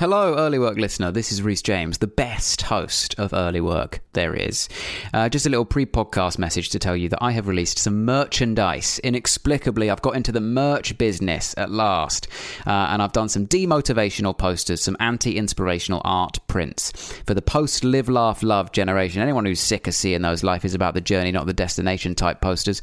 Hello, Early Work listener. This is Rhys James, the best host of Early Work there is. Uh, just a little pre podcast message to tell you that I have released some merchandise. Inexplicably, I've got into the merch business at last. Uh, and I've done some demotivational posters, some anti inspirational art prints for the post live, laugh, love generation. Anyone who's sick of seeing those life is about the journey, not the destination type posters,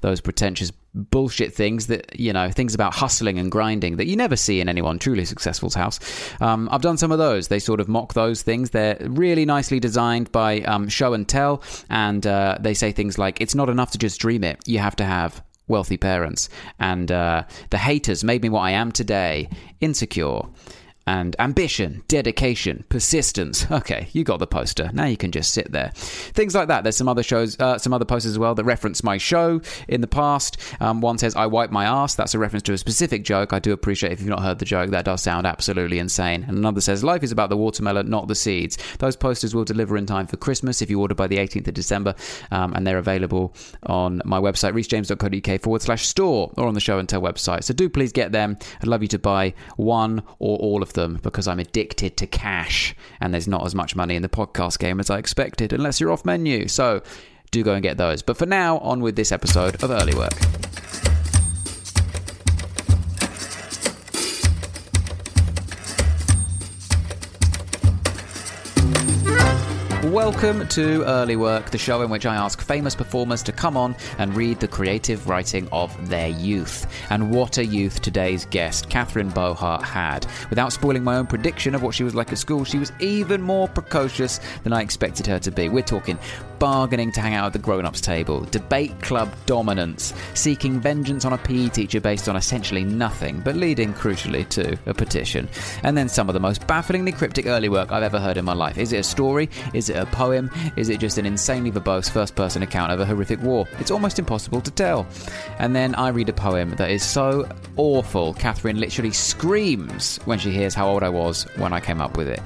those pretentious bullshit things that you know things about hustling and grinding that you never see in anyone truly successful's house. Um, i've done some of those. They sort of mock those things. They're really nicely designed by um, show and tell and uh, they say things like it's not enough to just dream it. You have to have wealthy parents. And uh, the haters made me what i am today. Insecure and ambition, dedication, persistence. Okay, you got the poster. Now you can just sit there. Things like that. There's some other shows, uh, some other posters as well that reference my show in the past. Um, one says, I wipe my ass. That's a reference to a specific joke. I do appreciate if you've not heard the joke. That does sound absolutely insane. And another says, Life is about the watermelon, not the seeds. Those posters will deliver in time for Christmas if you order by the 18th of December. Um, and they're available on my website, rhysjames.co.uk forward slash store or on the show and tell website. So do please get them. I'd love you to buy one or all of them because I'm addicted to cash and there's not as much money in the podcast game as I expected unless you're off menu. So do go and get those. But for now, on with this episode of Early Work. Welcome to Early Work, the show in which I ask famous performers to come on and read the creative writing of their youth. And what a youth today's guest, Catherine Bohart, had. Without spoiling my own prediction of what she was like at school, she was even more precocious than I expected her to be. We're talking bargaining to hang out at the grown ups table, debate club dominance, seeking vengeance on a PE teacher based on essentially nothing, but leading, crucially, to a petition. And then some of the most bafflingly cryptic early work I've ever heard in my life. Is it a story? Is it a poem? Is it just an insanely verbose first person account of a horrific war? It's almost impossible to tell. And then I read a poem that is so awful, Catherine literally screams when she hears how old I was when I came up with it.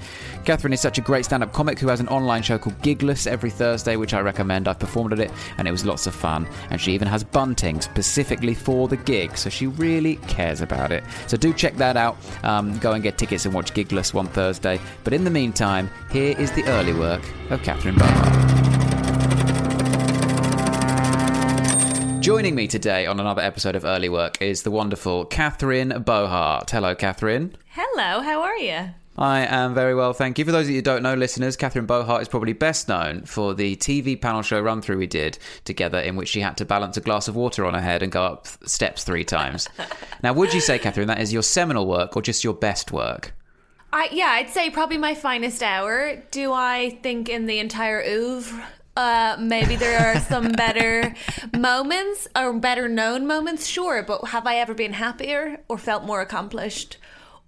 Catherine is such a great stand up comic who has an online show called Gigless every Thursday, which I recommend. I've performed at it and it was lots of fun. And she even has bunting specifically for the gig, so she really cares about it. So do check that out. Um, go and get tickets and watch Gigless one Thursday. But in the meantime, here is the early work of Catherine Bohart. Joining me today on another episode of Early Work is the wonderful Catherine Bohart. Hello, Catherine. Hello, how are you? I am very well, thank you. For those of you who don't know, listeners, Catherine Bohart is probably best known for the TV panel show run through we did together, in which she had to balance a glass of water on her head and go up steps three times. now, would you say, Catherine, that is your seminal work or just your best work? I yeah, I'd say probably my finest hour. Do I think in the entire oeuvre? Uh, maybe there are some better moments or better known moments, sure, but have I ever been happier or felt more accomplished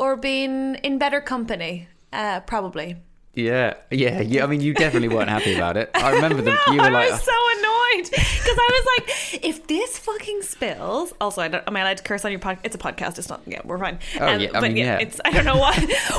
or been in better company? Uh, probably. Yeah, yeah, yeah. I mean, you definitely weren't happy about it. I remember them. no, You were I like, was so annoyed. because I was like, if this fucking spills. Also, I don't, am I allowed to curse on your podcast? It's a podcast. It's not. Yeah, we're fine. Oh, yeah, I but mean, yeah. It's. I don't know what.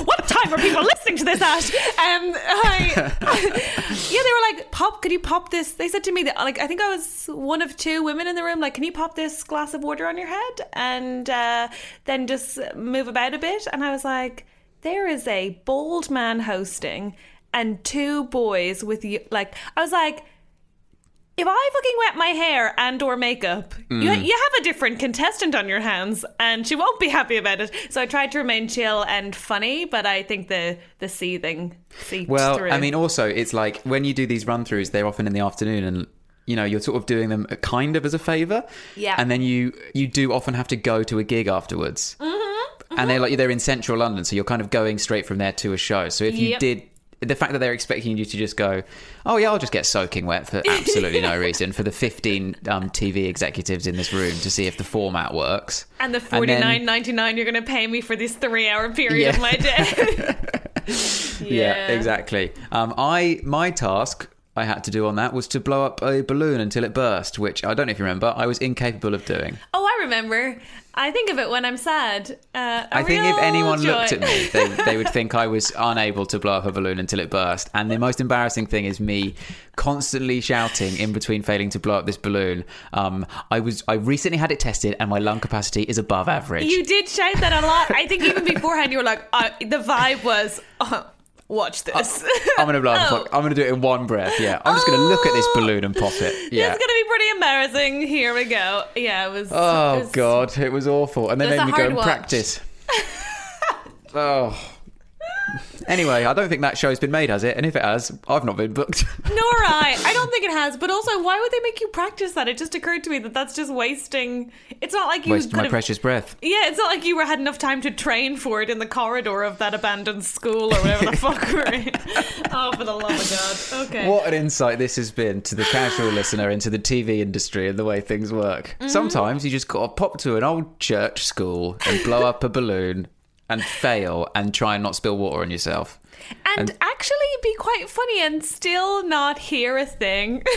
what time are people listening to this at? Um, I, yeah, they were like, pop. Could you pop this? They said to me that like I think I was one of two women in the room. Like, can you pop this glass of water on your head and uh, then just move about a bit? And I was like, there is a bald man hosting and two boys with you. Like, I was like if I fucking wet my hair and or makeup, you, you have a different contestant on your hands, and she won't be happy about it. So I tried to remain chill and funny, but I think the the seething seeped Well, through. I mean, also, it's like when you do these run throughs, they're often in the afternoon and you know you're sort of doing them kind of as a favor Yeah. and then you you do often have to go to a gig afterwards Mm-hmm, and they're like they're in central london so you're kind of going straight from there to a show so if you did the fact that they're expecting you to just go oh yeah i'll just get soaking wet for absolutely no reason for the 15 um, tv executives in this room to see if the format works and the then- forty nine ninety nine you're going to pay me for this three hour period of my day. Yeah, exactly. Um, I my task I had to do on that was to blow up a balloon until it burst, which I don't know if you remember. I was incapable of doing. Oh, I remember. I think of it when I'm sad. Uh, I think if anyone joy. looked at me, they, they would think I was unable to blow up a balloon until it burst. And the most embarrassing thing is me constantly shouting in between failing to blow up this balloon. Um, I was I recently had it tested, and my lung capacity is above average. You did shout that a lot. I think even beforehand you were like, uh, the vibe was, uh, watch this. I'm gonna blow. Oh. I'm gonna do it in one breath. Yeah, I'm just gonna look at this oh. balloon and pop it. Yeah. It's gonna be pretty embarrassing. Here we go. Yeah, it was. Oh it was- god, it was awful, and they made me go and watch. practice. oh. Anyway, I don't think that show's been made, has it? And if it has, I've not been booked. Nor I. I don't think it has. But also, why would they make you practice that? It just occurred to me that that's just wasting. It's not like you Wasted my have. precious breath. Yeah, it's not like you were had enough time to train for it in the corridor of that abandoned school or whatever the fuck we're in. Oh, for the love of God. Okay. What an insight this has been to the casual listener into the TV industry and the way things work. Mm-hmm. Sometimes you just got to pop to an old church school and blow up a balloon and fail and try and not spill water on yourself. and, actually be quite funny and still not hear a thing.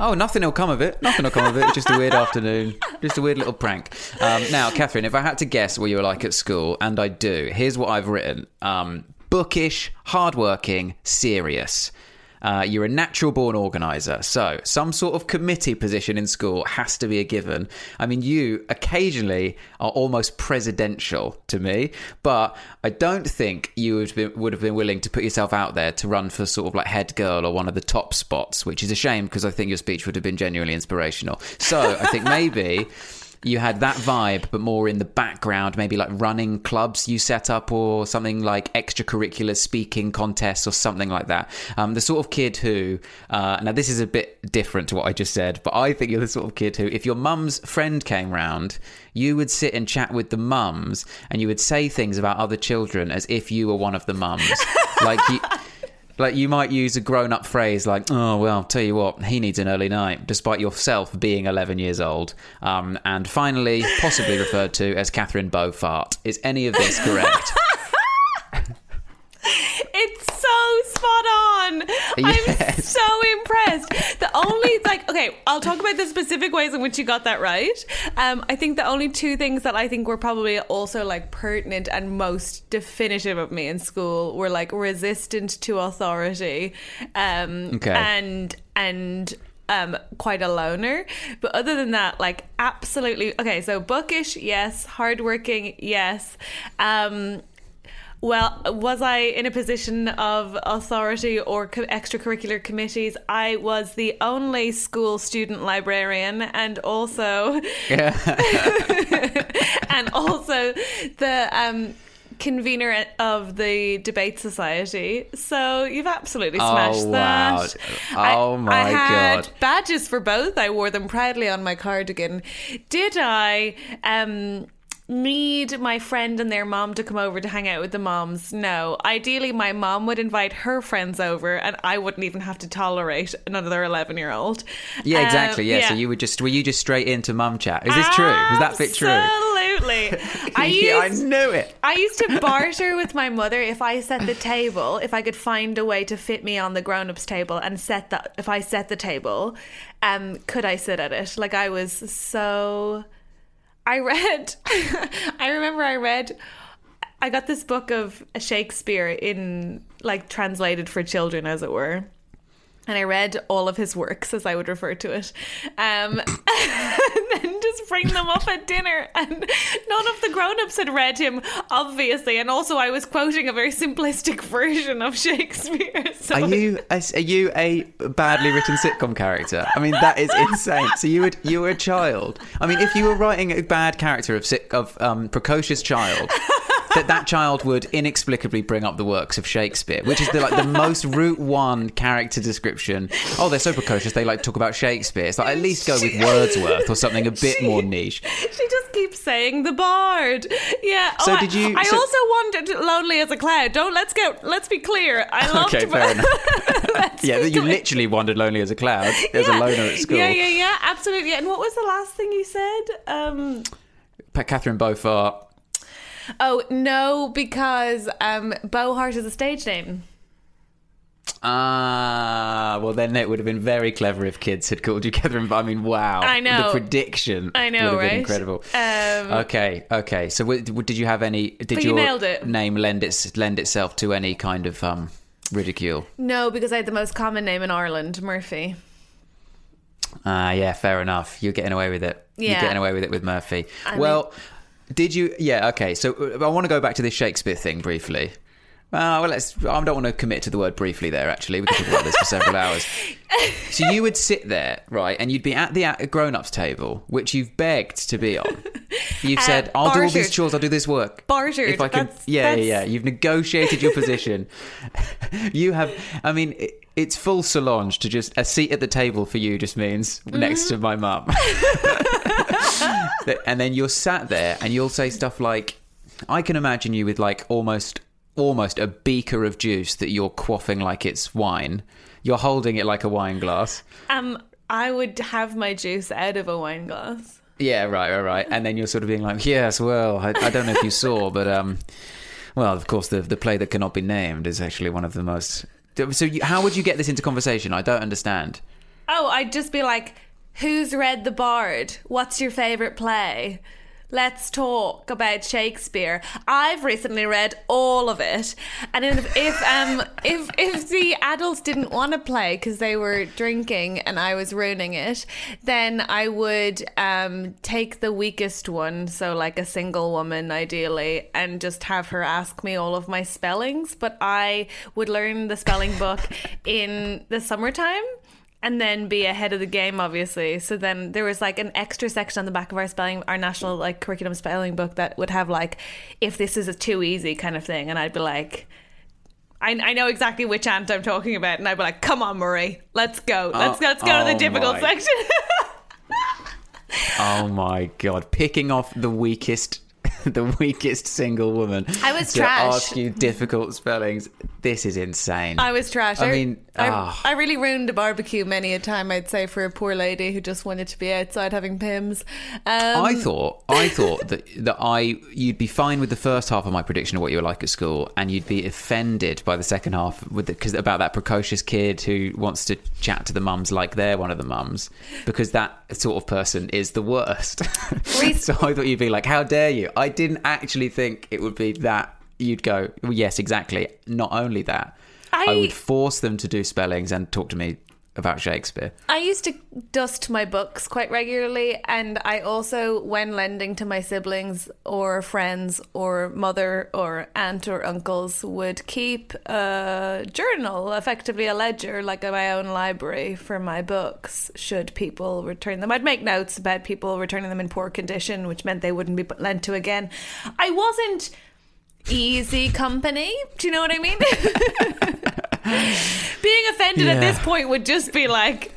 Oh, nothing will come of it. Nothing will come of it. It's just a weird afternoon. Just a weird little prank. Um, now, Catherine, if I had to guess what you were like at school, and I do, here's what I've written um, bookish, hardworking, serious. Uh, you're a natural born organizer. So, some sort of committee position in school has to be a given. I mean, you occasionally are almost presidential to me, but I don't think you would, would have been willing to put yourself out there to run for sort of like head girl or one of the top spots, which is a shame because I think your speech would have been genuinely inspirational. So, I think maybe you had that vibe, but more in the background, maybe like running clubs you set up or something like extracurricular speaking contests or something like that. Um, the sort of kid who, uh, now this is a bit different to what I just said, but I think you're the sort of kid who, if your mum's friend came round, you would sit and chat with the mums and you would say things about other children as if you were one of the mums. like you. Like you might use a grown-up phrase like, "Oh well, tell you what, he needs an early night," despite yourself being 11 years old. Um, and finally, possibly referred to as Catherine Beaufort. Is any of this correct? So spot on. I'm so impressed. The only like okay, I'll talk about the specific ways in which you got that right. Um, I think the only two things that I think were probably also like pertinent and most definitive of me in school were like resistant to authority, um, Okay. and and um quite a loner but other than that like absolutely okay so bookish yes hardworking yes um well, was I in a position of authority or co- extracurricular committees? I was the only school student librarian and also yeah. and also the um convener of the debate society. So you've absolutely Oh, smashed wow. that. Oh, I, my I had God. badges for both. I wore them proudly on my cardigan. Did I um need my friend and their mom to come over to hang out with the moms? No. Ideally my mom would invite her friends over and I wouldn't even have to tolerate another 11-year-old. yeah, Um, exactly. Yeah. So you were just were you just straight into mum chat? Is this true? Is that bit true? Absolutely. absolutely. I used, yeah, I knew it. I used to barter with my mother if I set the table, if I could find a way to fit me on the grown-ups table and set that if I set the table, um could I sit at it? Like I was so I read I remember I read I got this book of Shakespeare in like translated for children as it were and I read all of his works, as I would refer to it, um, and then just bring them up at dinner. And none of the grown-ups had read him, obviously, and also I was quoting a very simplistic version of Shakespeare. So Are you a, are you a badly written sitcom character? I mean, that is insane. So you would you were a child. I mean, if you were writing a bad character of sit, of um, precocious child. That that child would inexplicably bring up the works of Shakespeare, which is the, like the most route one character description. Oh, they're so precocious. They like to talk about Shakespeare. It's like at least go with Wordsworth or something a bit more niche. She just keeps saying the bard. Yeah. So oh, I- did you- I, so- also wanted Lonely as a Cloud. Don't let's get let's be clear. I loved. Okay, fair enough. Yeah, you literally wandered lonely as a cloud as a loner at school. Yeah, yeah, yeah, absolutely. And what was the last thing you said? Um, Catherine Beaufort. Oh no, because um, Bohart is a stage name. Ah, well, then it would have been very clever if kids had called you Catherine. But I mean, wow. I know. The prediction I know, would have right? been incredible. Um, okay, okay. So, w- w- did you have any? Did you your it. name lend its lend itself to any kind of um, ridicule? No, because I had the most common name in Ireland, Murphy. Ah, yeah, fair enough. You're getting away with it. You're getting away with it with Murphy. I well, did you? Yeah, okay. So uh, I want to go back to this Shakespeare thing briefly. Uh, well, let's. I don't want to commit to the word briefly there. Actually, we could talk about this for several hours. So you would sit there, right, and you'd be at the at grown-ups table, which you've begged to be on. You've said, "I'll do all these Uh, chores. I'll do this work." Bartered. If I can, That's- yeah, that's- yeah, yeah. You've negotiated your position. you have. I mean, it, it's full Solange to just a seat at the table for you just means next to my mum. and then you're sat there and you'll say stuff like, "I can imagine you with like almost." Almost a beaker of juice that you're quaffing like it's wine. You're holding it like a wine glass. Um, I would have my juice out of a wine glass. Yeah, right, right, right. And then you're sort of being like, yes, well, I, I don't know if you saw, but um, well, of course, the the play that cannot be named is actually one of the most. So, you, how would you get this into conversation? I don't understand. Oh, I'd just be like, "Who's read The Bard? What's your favorite play?" Let's talk about Shakespeare. I've recently read all of it, and if, if um if if the adults didn't want to play because they were drinking and I was ruining it, then I would um take the weakest one, so like a single woman ideally, and just have her ask me all of my spellings. But I would learn the spelling book in the summertime and then be ahead of the game obviously so then there was like an extra section on the back of our spelling our national like curriculum spelling book that would have like if this is a too easy kind of thing and i'd be like I, I know exactly which ant I'm talking about, and I'd be like, "Come on, Marie, let's go, let's Oh, let's go to oh the difficult my. section." Oh my god, picking off the weakest. The weakest single woman. I was to trash. ask you difficult spellings. This is insane. I was trash. I mean, I, ah. I really ruined a barbecue many a time. I'd say for a poor lady who just wanted to be outside having Pimm's. Um, I thought I thought that that I you'd be fine with the first half of my prediction of what you were like at school, and you'd be offended by the second half with because about that precocious kid who wants to chat to the mums like they're one of the mums, because that sort of person is the worst. So I thought you'd be like, "How dare you?" I didn't actually think it would be that. You'd go, well, "Yes, exactly." Not only that, I, I- would force them to do spellings and talk to me about Shakespeare. I used to dust my books quite regularly, and I also, when lending to my siblings or friends or mother or aunt or uncles, would keep a journal, effectively a ledger, like my own library for my books, should people return them. I'd make notes about people returning them in poor condition, which meant they wouldn't be lent to again. I wasn't easy company. Do you know what I mean? Being offended at this point would just be like,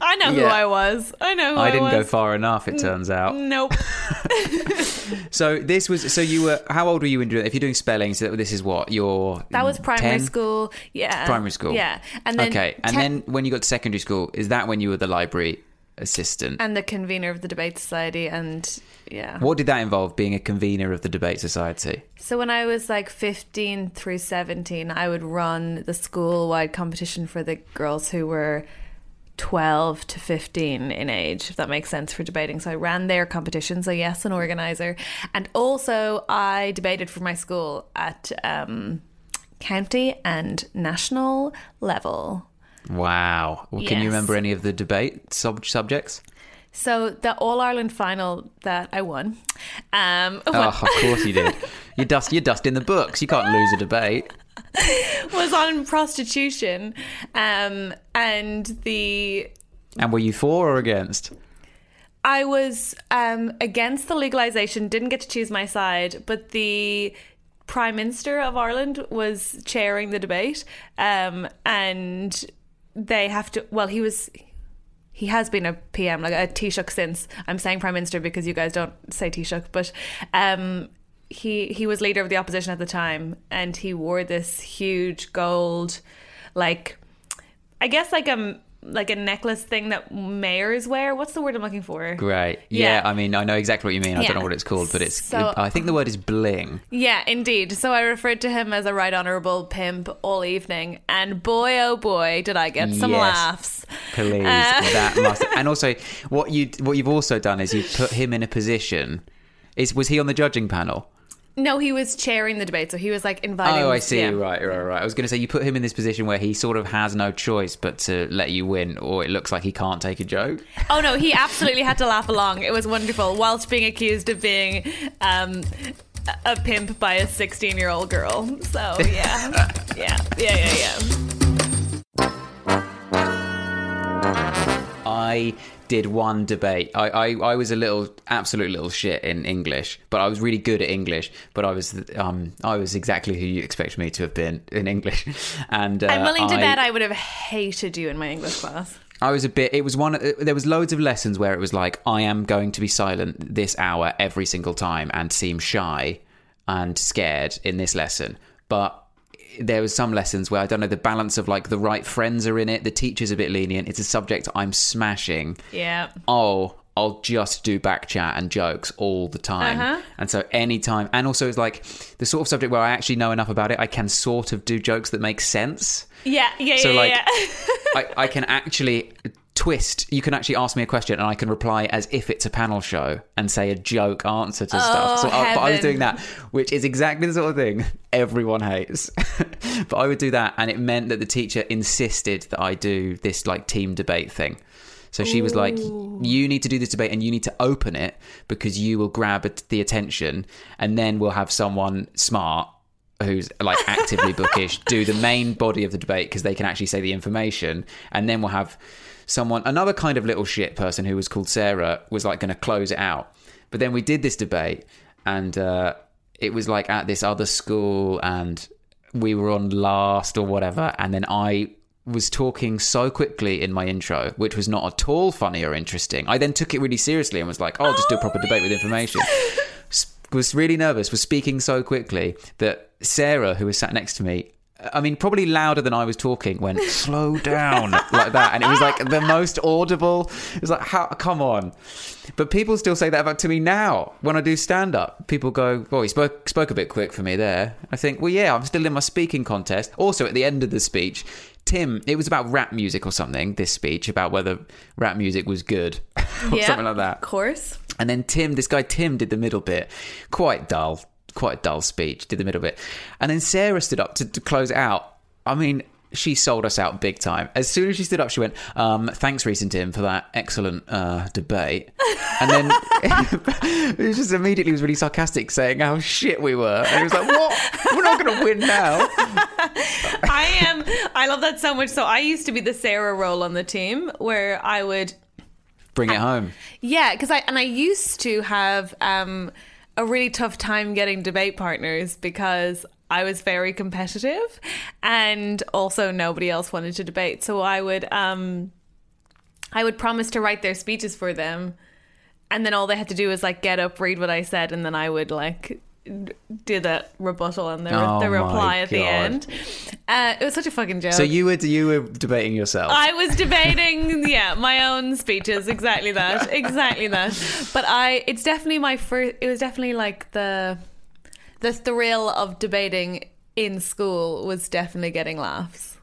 I know who I was. I know who I, I didn't go far enough. It turns out. Nope. So this was so you were how old were you doing if you're doing spelling? So this is what your That was primary 10? school. Yeah. Primary school. Yeah. And then okay, and ten- then when you got to secondary school, is that when you were the library assistant. and the convener of the debate society, and yeah. what did that involve? Being a convener of the debate society. So when I was like 15 through 17, I would run the school-wide competition for the girls who were 12 to 15 in age, if that makes sense for debating. So I ran their competition. So yes, an organizer. And also I debated for my school at um, county and national level. Wow. Well, Can you remember any of the debate sub- subjects? So the All Ireland final that I won. Um, Oh, of course you did. You dust. You dust in the books. You can't lose a debate. was on prostitution, um, and the And were you for or against? I was um, against the legalization. Didn't get to choose my side, but the Prime Minister of Ireland was chairing the debate, um, and they have to. Well, he was. He has been a PM, like a Taoiseach since. I'm saying Prime Minister because you guys don't say Taoiseach, but um, he he was leader of the opposition at the time, and he wore this huge gold, like I guess like a like a necklace thing that mayors wear. What's the word I'm looking for? Great. Yeah, Yeah. I mean, I know exactly what you mean. I don't know what it's called, but it's. So- I think the word is bling. Yeah, indeed. So I referred to him as a right honourable pimp all evening, and boy, oh boy, did I get some Yes. laughs. Please, Uh, that must. And also, what you what you've also done is you put him in a position. Is was he on the judging panel? No, he was chairing the debate, so he was like inviting. Oh, I see. yeah. Right, right, right. I was going to say you put him in this position where he sort of has no choice but to let you win, or it looks like he can't take a joke. Oh no, he absolutely had to laugh along. It was wonderful, whilst being accused of being um, a pimp by a sixteen-year-old girl. So yeah, yeah, yeah, yeah, yeah. I did one debate. I, I, I was a little absolute little shit in English, but I was really good at English. But I was um I was exactly who you expect me to have been in English. And uh, I'm willing to I, bet I would have hated you in my English class. I was a bit. It was one. There was loads of lessons where it was like I am going to be silent this hour every single time and seem shy and scared in this lesson, but. There was some lessons where I don't know the balance of like the right friends are in it. The teacher's a bit lenient. It's a subject I'm smashing Yeah. oh, I'll just do back chat and jokes all the time. Uh-huh. And so anytime, and also it's like the sort of subject where I actually know enough about it, I can sort of do jokes that make sense. Yeah, yeah, So yeah, like, yeah. I, I can actually twist. You can actually ask me a question, and I can reply as if it's a panel show and say a joke answer to stuff. So I, but I was doing oh, that, which is exactly the sort of thing everyone hates. but I would do that, and it meant that the teacher insisted that I do this like team debate thing. So she was like, "You need to do this debate, and you need to open it because you will grab the attention, and then we'll have someone smart who's like actively bookish do the main body of the debate because they can actually say the information and then we'll have someone another kind of little shit person who was called sarah was like going to close it out. But then we did this debate and uh, it was like at this other school and we were on last or whatever and then i was talking so quickly in my intro which was not at all funny or interesting. I then took it really seriously and was like oh, i'll just do a proper debate with information. Was really nervous, was speaking so quickly that Sarah, who was sat next to me, I mean, probably louder than I was talking, went, slow down, like that. And it was like the most audible. It was like, how, come on. But people still say that about to me now when I do stand up. People go, well, he spoke, spoke a bit quick for me there. I think, well, yeah, I'm still in my speaking contest. Also, at the end of the speech, Tim, it was about rap music or something, this speech, about whether rap music was good or yeah, something like that. Of course. And then Tim, this guy Tim, did the middle bit. Quite dull, quite a dull speech. Did the middle bit, and then Sarah stood up to, to close it out. I mean, she sold us out big time. As soon as she stood up, she went, um, "Thanks, Rhys and Tim, for that excellent uh, debate." And then it was just immediately was really sarcastic, saying how shit we were. And it was like, "What? We're not going to win now." I am. I love that so much. So I used to be the Sarah role on the team where I would Bring it home. Yeah, because I and I used to have um, a really tough time getting debate partners because I was very competitive, and also nobody else wanted to debate. So I would um, I would promise to write their speeches for them, and then all they had to do was like get up, read what I said, and then I would like do that rebuttal and the, Oh the reply at the God. end. Uh, it was such a fucking joke. So you were you were debating yourself. I was debating, yeah, my own speeches. Exactly that. Exactly that. But I, it's definitely my first. It was definitely like the, the thrill of debating in school was definitely getting laughs.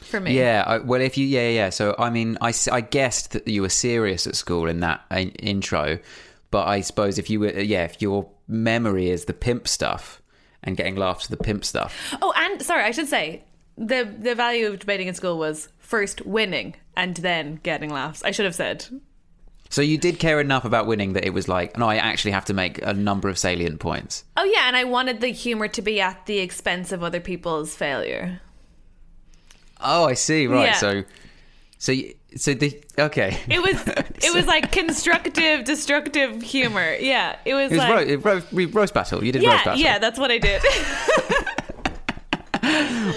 For me. Yeah, I, well, if you, yeah, yeah. So, I mean, I, I guessed that you were serious at school in that uh, intro, but I suppose if you were, yeah, if your memory is the pimp stuff and getting laughs at the pimp stuff, Oh, and sorry, I should say the the value of debating in school was first winning and then getting laughs. I should have said. so you did care enough about winning that it was like, no, I actually have to make a number of salient points. Oh yeah, and I wanted the humor to be at the expense of other people's failure. Oh, I see. Right. Yeah. So, so, you, so the okay. It was it was like constructive, destructive humor. Yeah, it was, It was like ro- ro- roast battle. You did roast yeah, battle. yeah. That's what I did.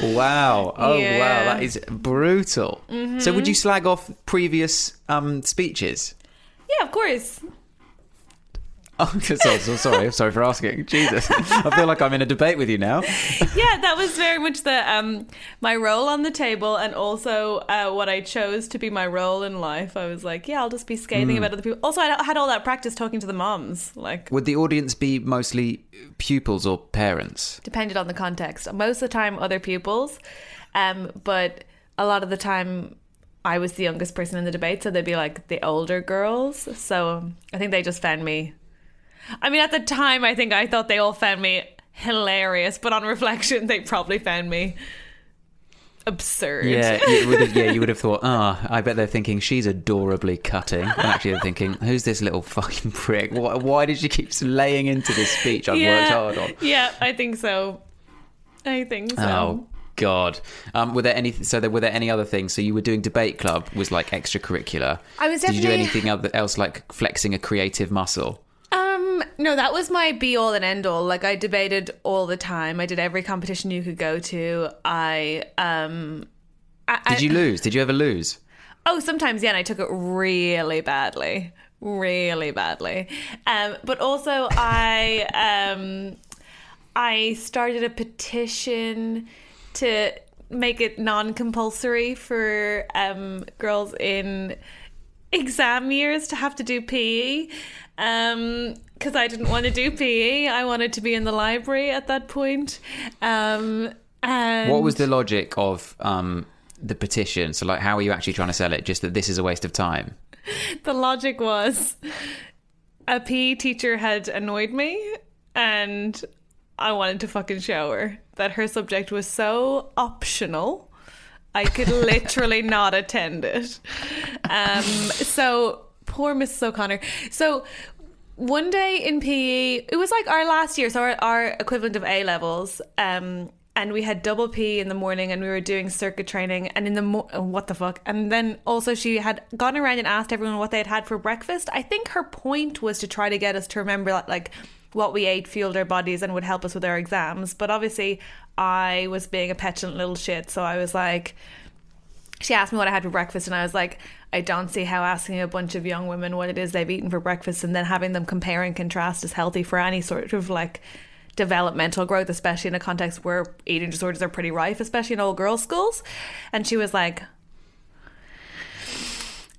Wow. Oh wow, Yeah. Mm-hmm. that is brutal. So would you slag off previous um, speeches? yeah, of course. Oh, so, so sorry. Sorry for asking. Jesus, I feel like I'm in a debate with you now. Yeah, that was very much the um my role on the table, and also uh, what I chose to be my role in life. I was like, yeah, I'll just be scathing Hmm. about other people. Also, I had all that practice talking to the moms. Like, Would the audience be mostly pupils or parents? depended on the context. Most of the time, other pupils, um, but a lot of the time. I was the youngest person in the debate, so they'd be like the older girls. So um, I think they just found me. I mean, at the time, I think I thought they all found me hilarious, but on reflection, they probably found me absurd. Yeah, you would have, yeah, you would have thought, ah, I bet they're thinking she's adorably cutting. And actually, they're thinking, who's this little fucking prick? Why, why did she keep laying into this speech I've worked hard on? Yeah, I think so. I think so. Oh God! Um, were there any? So there were there any other things? So you were doing debate club was like extracurricular. I was Did you do anything other, else like flexing a creative muscle? Um, no, that was my be all and end all. Like I debated all the time. I did every competition you could go to. I um I, Did I- you lose? Did you ever lose? Oh, sometimes yeah, and I took it really badly. Really badly. Um but also I um I started a petition to make it non-compulsory for um girls in exam years to have to do PE. Um because I didn't want to do PE. I wanted to be in the library at that point. Um and What was the logic of um, the petition? So like, how are you actually trying to sell it? Just that this is a waste of time. the logic was a PE teacher had annoyed me and I wanted to fucking shower. that her subject was so optional. I could literally not attend it. Um, so poor Mrs. O'Connor. So one day in PE, it was like our last year, so our, our equivalent of A levels. Um, and we had double P in the morning, and we were doing circuit training. And in the mo- oh, what the fuck? And then also she had gone around and asked everyone what they had had for breakfast. I think her point was to try to get us to remember that, like what we ate fueled our bodies and would help us with our exams. But obviously, I was being a petulant little shit, so I was like she asked me what I had for breakfast, and I was like, I don't see how asking a bunch of young women what it is they've eaten for breakfast and then having them compare and contrast is healthy for any sort of like developmental growth, especially in a context where eating disorders are pretty rife, especially in old girls' schools. And she was like,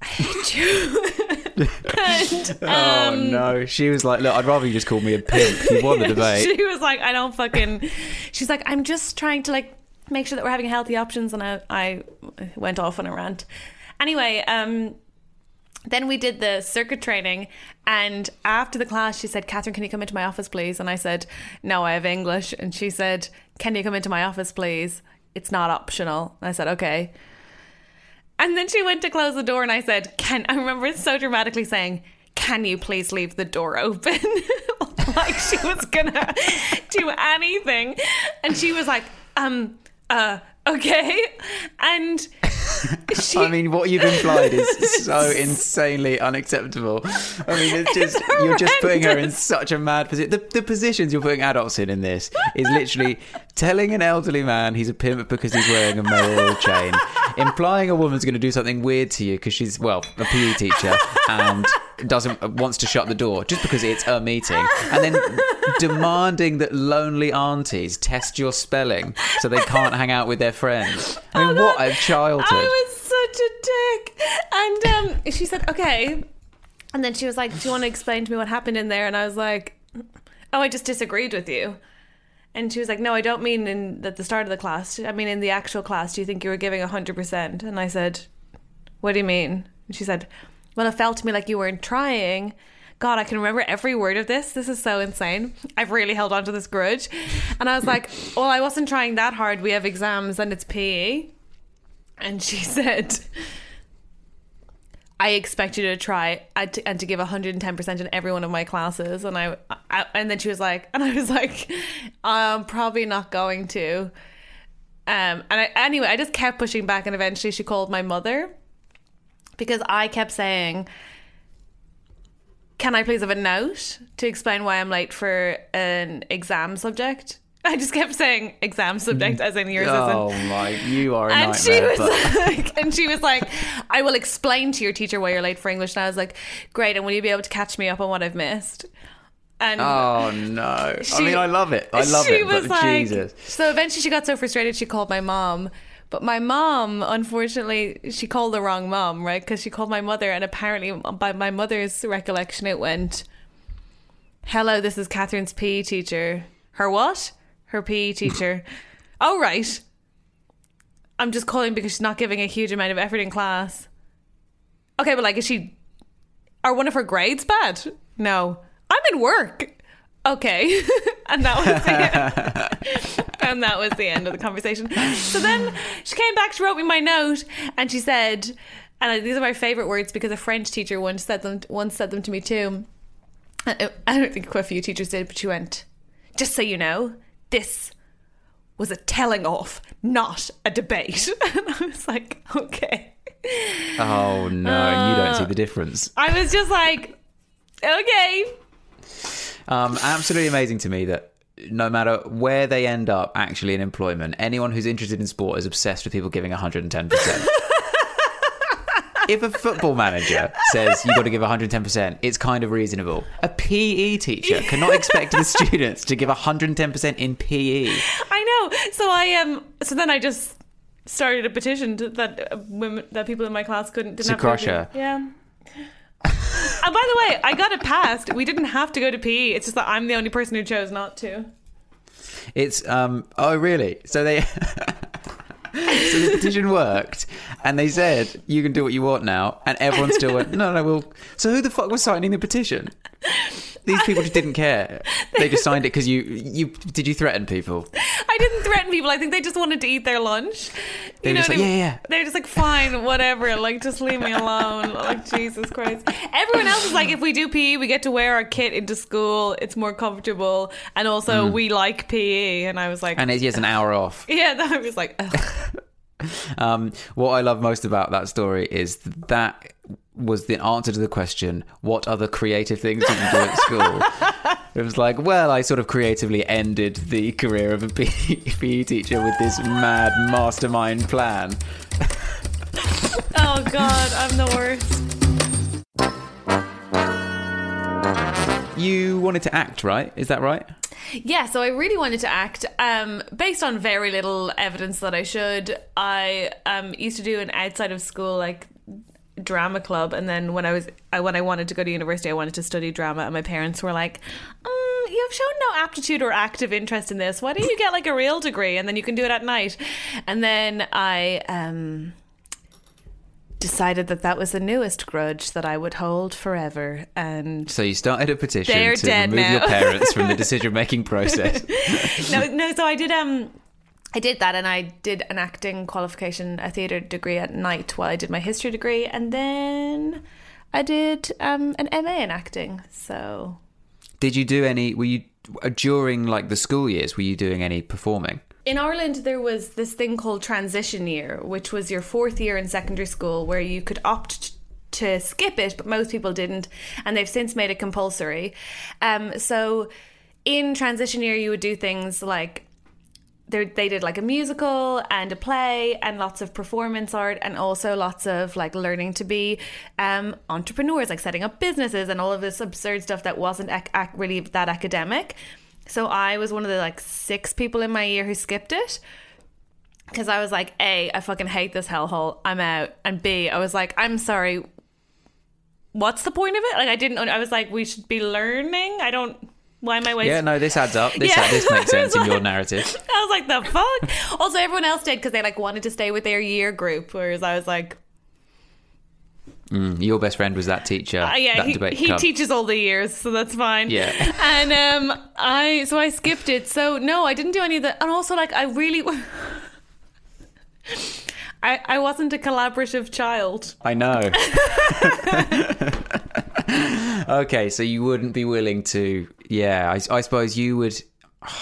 I hate you. and, oh um, no! She was like, "Look, I'd rather you just call me a pimp. You won the debate." she was like, I don't fucking. She's like, I'm just trying to like make sure that we're having healthy options, and I, I went off on a rant. Anyway, um, then we did the circuit training, and after the class, she said, "Catherine, can you come into my office, please?" And I said, "No, I have English." And she said, "Can you come into my office, please? It's not optional." And I said, "Okay." And then she went to close the door, and I said, "Can?" I remember so dramatically saying, "Can you please leave the door open?" like she was gonna do anything, and she was like, "Um, uh, okay," and she. I mean, what you've implied is so insanely unacceptable. I mean, it's just you're just putting her in such a mad position. The, the positions you're putting adults in in this is literally telling an elderly man he's a pimp because he's wearing a mayoral chain. implying a woman's going to do something weird to you because she's well a PE teacher and doesn't wants to shut the door just because it's a meeting, and then demanding that lonely aunties test your spelling so they can't hang out with their friends. I mean, what a childhood! I was such a dick. And um, she said, okay. And then she was like, do you want to explain to me what happened in there? And I was like, oh, I just disagreed with you. And she was like, no, I don't mean in at the start of the class. I mean in the actual class. Do you think you were giving 100%? And I said, what do you mean? And she said, well, it felt to me like you weren't trying. God, I can remember every word of this. This is so insane. I've really held on to this grudge. And I was like, well, I wasn't trying that hard. We have exams and it's PE. And she said, I expect you to try and to, and to give 110% in every one of my classes. And I, I, and then she was like, and I was like, I'm probably not going to. Um, and I, anyway, I just kept pushing back, and eventually she called my mother because I kept saying, "Can I please have a note to explain why I'm late for an exam subject?" I just kept saying exam subject as in yours Oh my, you are and she was but- like, and she was like, I will explain to your teacher why you're late for English. And I was like, great. And will you be able to catch me up on what I've missed? And oh no! I mean, I love it. I love she it. was But like- Jesus, So eventually she got so frustrated she called my mom. But my mom, unfortunately, she called the wrong mom, right? Because she called my mother, and apparently, by my mother's recollection, it went, "Hello, this is Catherine's PE teacher. Her what? Her PE teacher. oh right. I'm just calling because she's not giving a huge amount of effort in class. Okay, but like, is she? Are one of her grades bad? No, I'm in work. Okay, and that was the and that was the end of the conversation. So then she came back, she wrote me my note, and she said, and these are my favorite words because a French teacher once said them once said them to me too. I don't think quite a few teachers did, but she went, "Just so you know, this was a telling off, not a debate." And I was like, "Okay." oh no! and you don't see the difference. I was just like, "Okay." Um, absolutely amazing to me that no matter where they end up actually in employment, anyone who's interested in sport is obsessed with people giving 110%. if a football manager says you've got to give 110%, it's kind of reasonable. A PE teacher cannot expect the students to give 110% in PE. I know. So I um. So then I just started a petition to, that uh, women that people in my class couldn't didn't To have crush her. Yeah. and by the way, I got it passed. We didn't have to go to PE. It's just that I'm the only person who chose not to. It's um oh really? So they so the petition worked and they said you can do what you want now and everyone still went no no well so who the fuck was signing the petition? These people just didn't care. They just signed it because you you did you threaten people? I didn't threaten people. I think they just wanted to eat their lunch. They You were know just like, mean? "Yeah, yeah." They're just like, fine, whatever. Like, just leave me alone. Like, Jesus Christ. Everyone else is like, if we do PE, we get to wear our kit into school. It's more comfortable, and also we like PE. And I was like, Mm. And it's just an hour off. yeah. I was like, Ugh. Um, what I love most about that story is that was the answer to the question, what other creative things did you do at school? it was like, well, I sort of creatively ended the career of a PE, teacher with this mad mastermind plan. oh god, I'm the worst. You wanted to act, right? Is that right? Yeah, so I really wanted to act. Um, based on very little evidence that I should, I um used to do an outside of school like drama club, and then when I was I, when I wanted to go to university, I wanted to study drama, and my parents were like, um, "You have shown no aptitude or active interest in this. Why don't you get like a real degree, and then you can do it at night?" And then I um decided that that was the newest grudge that I would hold forever, and So you started a petition to remove now. your parents from the decision making process. no, no. So I did. Um, I did that, and I did an acting qualification, a theatre degree at night while I did my history degree, and then I did um an MA in acting. So Did you do any? Were you uh, during like the school years? Were you doing any performing? in Ireland, there was this thing called transition year, which was your fourth year in secondary school, where you could opt. to skip it, but most people didn't, and they've since made it compulsory. Um, so, in transition year, you would do things like they did like a musical and a play and lots of performance art and also lots of like learning to be um, entrepreneurs, like setting up businesses and all of this absurd stuff that wasn't ac- ac- really that academic. So I was one of the like six people in my year who skipped it because I was like, A, I fucking hate this hellhole. I'm out. And B, I was like, I'm sorry. What's the point of it? Like, I didn't. I was like, we should be learning. I don't. Why am I wasting? Yeah, no, this adds up. This, Yeah. this makes sense in your narrative. I was like, the fuck. also, everyone else did because they like wanted to stay with their year group, whereas I was like, Mm, your best friend was that teacher. uh, yeah, that he, he teaches all the years, so that's fine. Yeah. and um, I so I skipped it. So no, I didn't do any of that. And also, like, I really. I, I wasn't a collaborative child. I know. okay, so you wouldn't be willing to. Yeah, I, I suppose you would.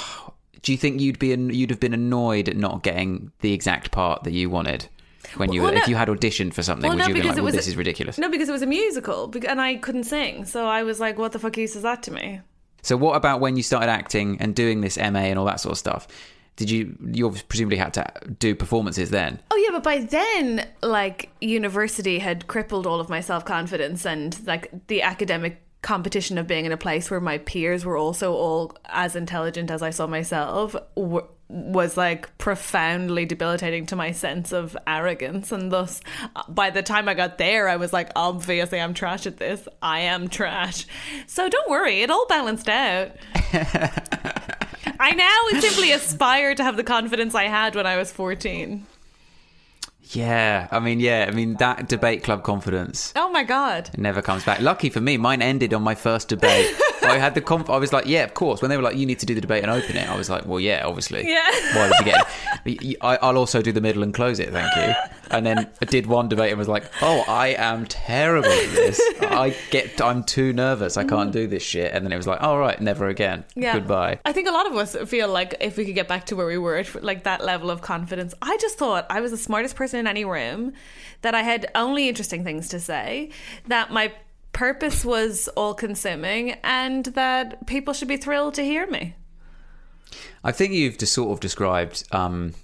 Do you think you'd be you'd have been annoyed at not getting the exact part that you wanted when you Well, if no- you had auditioned for something? would you have been like, well, this is ridiculous? No, because it was a musical, and I couldn't sing, so I was like, "What the fuck use is that to me?" So what about when you started acting and doing this MA and all that sort of stuff? Did you you presumably had to do performances then? Oh yeah, but by then, like university had crippled all of my self confidence and like the academic competition of being in a place where my peers were also all as intelligent as I saw myself w- was like profoundly debilitating to my sense of arrogance, and thus uh, by the time I got there, I was like, obviously I'm trash at this. I am trash. So don't worry, it all balanced out. I now simply aspire to have the confidence I had when I was 14. Yeah, I mean, yeah, I mean that debate club confidence Oh my god. it never comes back. Lucky for me, mine ended on my first debate. I had the conf- I was like, yeah, of course. When they were like, you need to do the debate and open it, I was like, well, yeah, obviously. Yeah. Why would you get it? I, I'll also do the middle and close it, thank you. And then I did one debate and was like, oh, I am terrible at this. I get, I'm too nervous. I can't mm. do this shit. And then it was like, all right, never again. Yeah. Goodbye. I think a lot of us feel like if we could get back to where we were, like that level of confidence. I just thought I was the smartest person in any room, that I had only interesting things to say, that my purpose was all consuming, and that people should be thrilled to hear me. I think you've just sort of described um,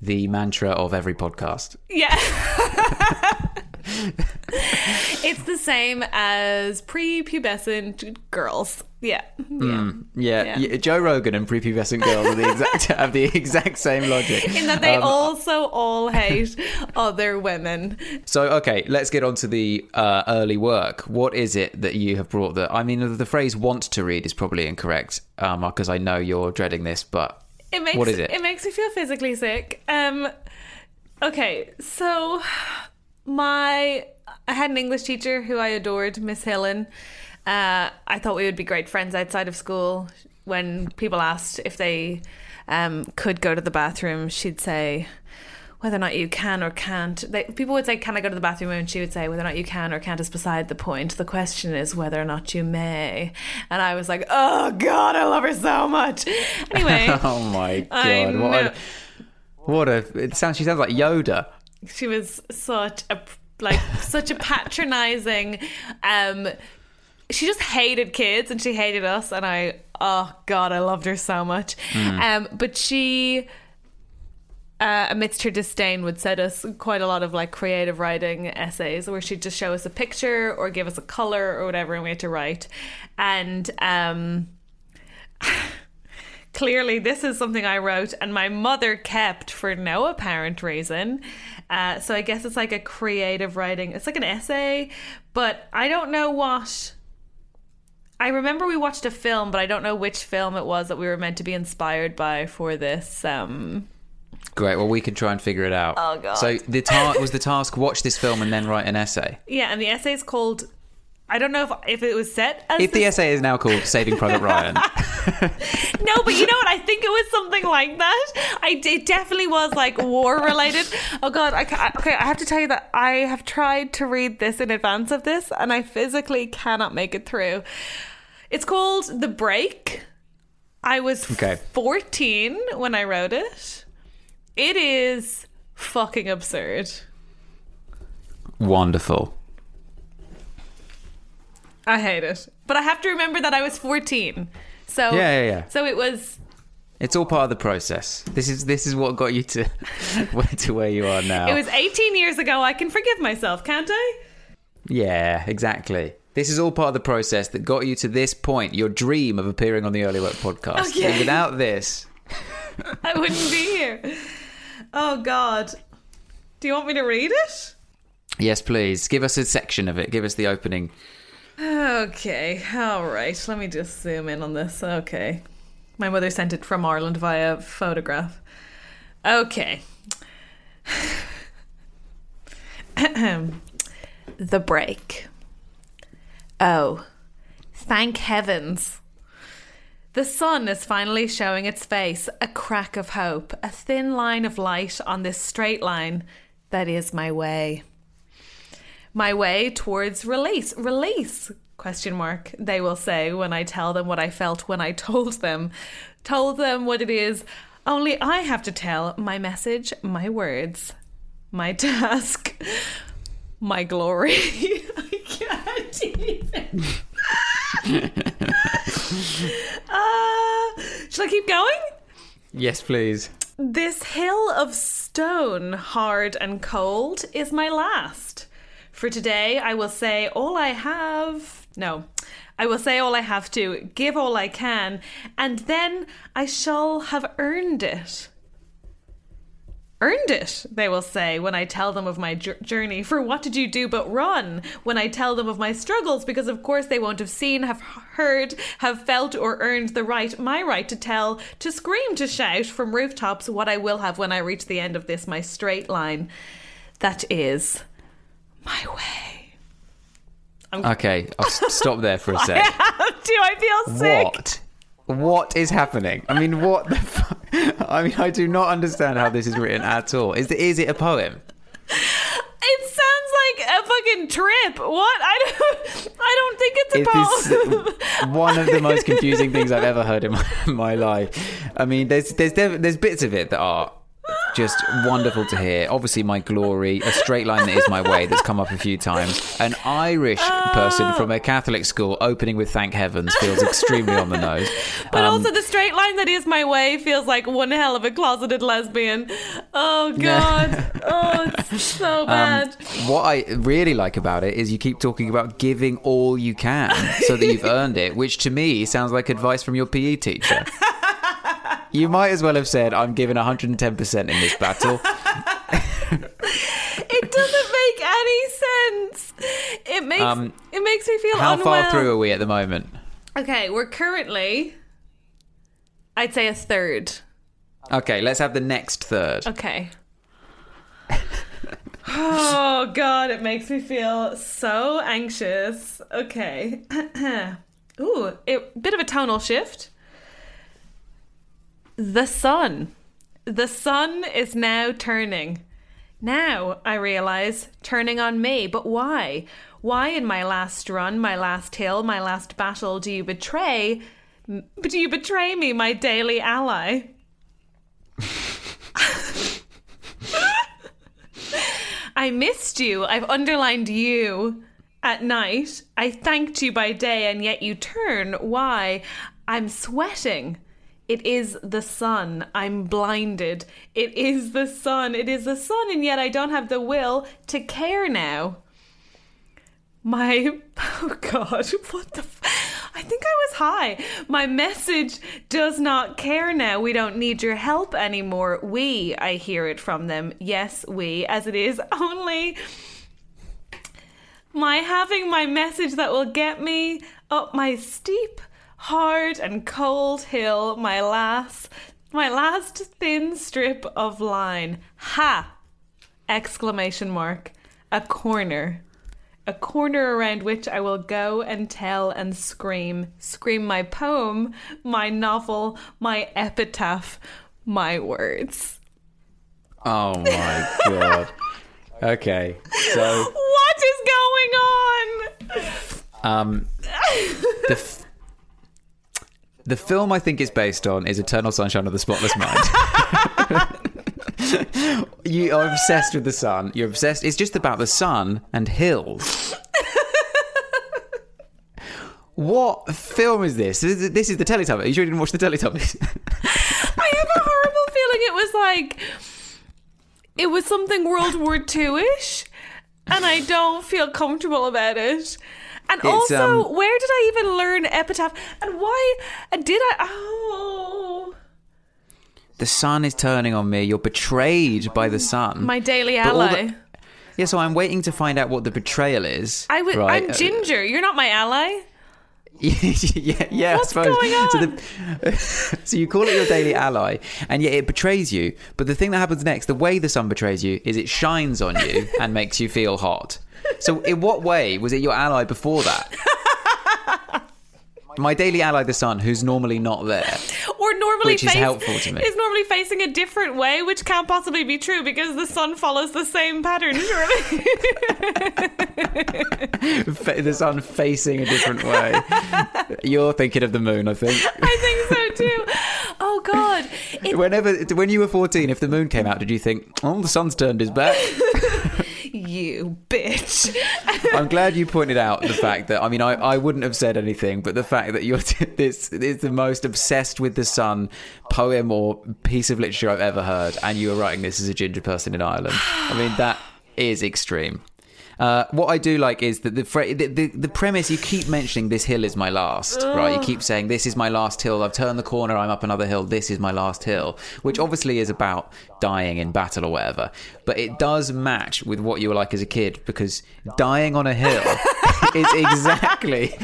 the mantra of every podcast. Yeah. it's the same as prepubescent girls. Yeah. Yeah. Yeah, Yeah. yeah, Joe Rogan and prepubescent girls are the exact have the exact same logic. In that they Um, also all hate other women. So okay, let's get on to the uh, early work. What is it that you have brought? That I mean, the phrase "want to read" is probably incorrect because I know you're dreading this. But It makes What is it? It makes me feel physically sick. Um okay, so my I had an English teacher who I adored, Miss Helen. Uh, I thought we would be great friends outside of school. When people asked if they um, could go to the bathroom, she'd say whether or not you can or can't. They, people would say, "Can I go to the bathroom?" and she would say, "Whether or not you can or can't is beside the point. The question is whether or not you may." And I was like, "Oh God, I love her so much." Anyway, oh my I god, what know. a what a it sounds. She sounds like Yoda. She was such a like such a patronizing um she just hated kids and she hated us and i oh god i loved her so much. Um but she uh, amidst her disdain would set us quite a lot of like creative writing essays where she'd just show us a picture or give us a color or whatever and we had to write. And um clearly this is something I wrote and my mother kept for no apparent reason. Uh, so I guess it's like a creative writing. It's like an essay, but I don't know what. I remember we watched a film, but I don't know which film it was that we were meant to be inspired by for this. Um, Great. Well, we can try and figure it out. Oh, God. So the task was the task: watch this film and then write an essay. yeah, and the essay is called. I don't know if if it was set as If the essay is now called "Saving Private Ryan," No, but you know what? I think it was something like that. I it definitely was like war related. Oh god, I okay. I have to tell you that I have tried to read this in advance of this, and I physically cannot make it through. It's called The Break. I was Okay. 14 when I wrote it. It is fucking absurd. wonderful. I hate it. But I have to remember that I was 14. So Yeah, yeah, yeah. So it was It's all part of the process. This is this is what got you to to where you are now. It was 18 years ago. I can forgive myself, can't I? Yeah, exactly. This is all part of the process that got you to this point, your dream of appearing on the Early Work podcast. Okay. And without this, I wouldn't be here. Oh, God. Do you want me to read it? yes, please give us a section of it. Give us the opening. Okay, all right. Let me just zoom in on this. Okay. My mother sent it from Ireland via photograph. Okay. the break. Oh, thank heavens. The sun is finally showing its face, a crack of hope, a thin line of light on this straight line that is my way my way towards release release question mark they will say when i tell them what i felt when i told them. Told them what it is. Only i have to tell my message my words my task my glory. I can't even. Uh, should i keep going? Yes, please. this hill of stone, hard and cold, is my last. For today, I will say all I have. No, I will say all I have to, give all I can, and then I shall have earned it. Earned it, they will say when I tell them of my journey. For what did you do but run? When I tell them of my struggles, because of course they won't have seen, have heard, have felt, or earned the right, my right to tell, to scream, to shout from rooftops what I will have when I reach the end of this, my straight line. That is my way. Okay, I'll s- stop there for a sec. do I feel sick? What? What is happening? I mean, what the fu- I mean, I do not understand how this is written at all. Is, is it a poem? It sounds like a fucking trip. What? I don't. I don't think it's a Is poem. this one of the most confusing things I've ever heard in my, my life? I mean, there's there's there's bits of it that are just wonderful to hear. Obviously, my glory, a straight line that is my way, that's come up a few times. An Irish person from a Catholic school opening with "Thank Heavens" feels extremely on the nose. But Um, also, the straight line that is my way feels like one hell of a closeted lesbian. Oh god. oh, it's so Um, bad. what I really like about it is you keep talking about giving all you can so that you've earned it, which to me sounds like advice from your PE teacher. You might as well have said, I'm giving 110% in this battle. it doesn't make any sense. It makes Um, it makes me feel How unwell. far through are we at the moment? Okay, we're currently, I'd say a third. Okay, let's have the next third. Okay. oh god, it makes me feel so anxious. Okay. Ooh, a bit of a tonal shift. The sun. The sun is now turning. Now, I realize, turning on me. But why? Why in my last run, my last hill, my last battle do you betray? Do you betray me, my daily ally? I missed you. I've underlined you at night. I thanked you by day, and yet you turn. Why? I'm sweating. It is the sun. I'm blinded. It is the sun. It is the sun, and yet I don't have the will to care now. My oh god, what the f- I think I was high. My message does not care now. We don't need your help anymore. We, I hear it from them. Yes, we, as it is only my having my message that will get me up my steep, hard and cold hill, my last my last thin strip of line. Ha! Exclamation mark. A corner. A corner around which I will go and tell and scream. Scream my poem, my novel, my epitaph, my words. Oh my god. Okay, so What is going on? um, the f- the film I think it's based on is Eternal Sunshine of the Spotless Mind. you are obsessed with the sun. You're obsessed. It's just about the sun and hills. What film is this? This is, the Teletubbies. You sure you didn't watch the Teletubbies? I have a horrible feeling it was like it was something World War II ish, and I don't feel comfortable about it. And It's, also, um, where did I even learn epitaph? And why? And did I? Oh, the sun is turning on me. You're betrayed by the sun. my daily But all the- ally. yeah, so I'm waiting to find out what the betrayal is. I w- right? I'm Uh, Ginger. You're not my ally. yeah, yeah. What's I suppose. going on? So, the, so you call it your daily ally, and yet it betrays you. But the thing that happens next, the way the sun betrays you, is it shines on you and makes you feel hot. So, in what way was it your ally before that? My daily ally, the sun, who's normally not there. Or normally Which is face- helpful to me. is normally facing a different way, which can't possibly be true because the sun follows the same pattern. Surely. The sun facing a different way. You're thinking of the moon, I think. I think so too. Oh God! It, Whenever, when you were 14, if the moon came out, did you think, oh, the sun's turned his back? you bitch. I'm glad you pointed out the fact that I mean I, I wouldn't have said anything, but the fact that you're this is the most obsessed with the sun poem or piece of literature I've ever heard, and you were writing this as a ginger person in Ireland. I mean that is extreme. Uh, what I do like is that the, the, the the premise you keep mentioning this hill is my last, right? You keep saying this is my last hill. I've turned the corner. I'm up another hill. This is my last hill, which obviously is about dying in battle or whatever. But it does match with what you were like as a kid because dying on a hill is exactly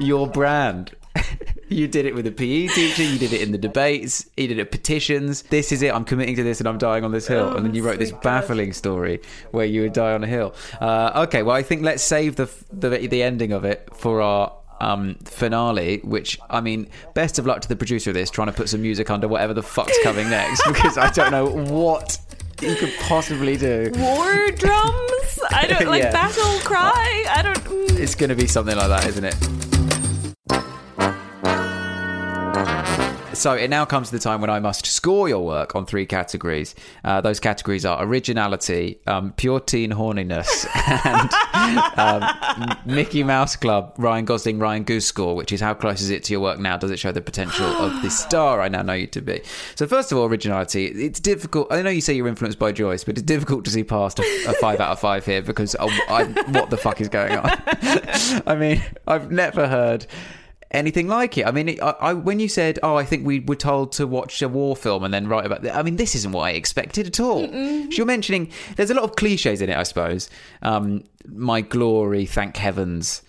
your brand. You did it with a PE teacher. You did it in the debates. You did it at petitions. This is it. I'm committing to this, and I'm dying on this hill. and then you wrote this baffling story where you would die on a hill. Uh, okay, well, I think let's save the the, the ending of it for our um, finale. Which I mean, best of luck to the producer of this, trying to put some music under whatever the fuck's coming next, because I don't know what you could possibly do. War drums. I don't like Yeah. battle cry. I don't. mm. It's going to be something like that, isn't it? So it now comes to the time when I must score your work on three categories. Uh, those categories are originality, um, pure teen horniness, and um, Mickey Mouse Club, Ryan Gosling, Ryan Goose score, which is how close is it to your work now? Does it show the potential of the star I now know you to be? So first of all, originality. It's difficult. I know you say you're influenced by Joyce, but it's difficult to see past a, a five out of five here because oh, I, what the fuck is going on? I mean, I've never heard anything like it. I mean, it, I, I, when you said, "Oh, I think we were told to watch a war film and then write about," it, I mean, this isn't what I expected at all. So you're mentioning there's a lot of cliches in it, I suppose. Um, my glory, thank heavens.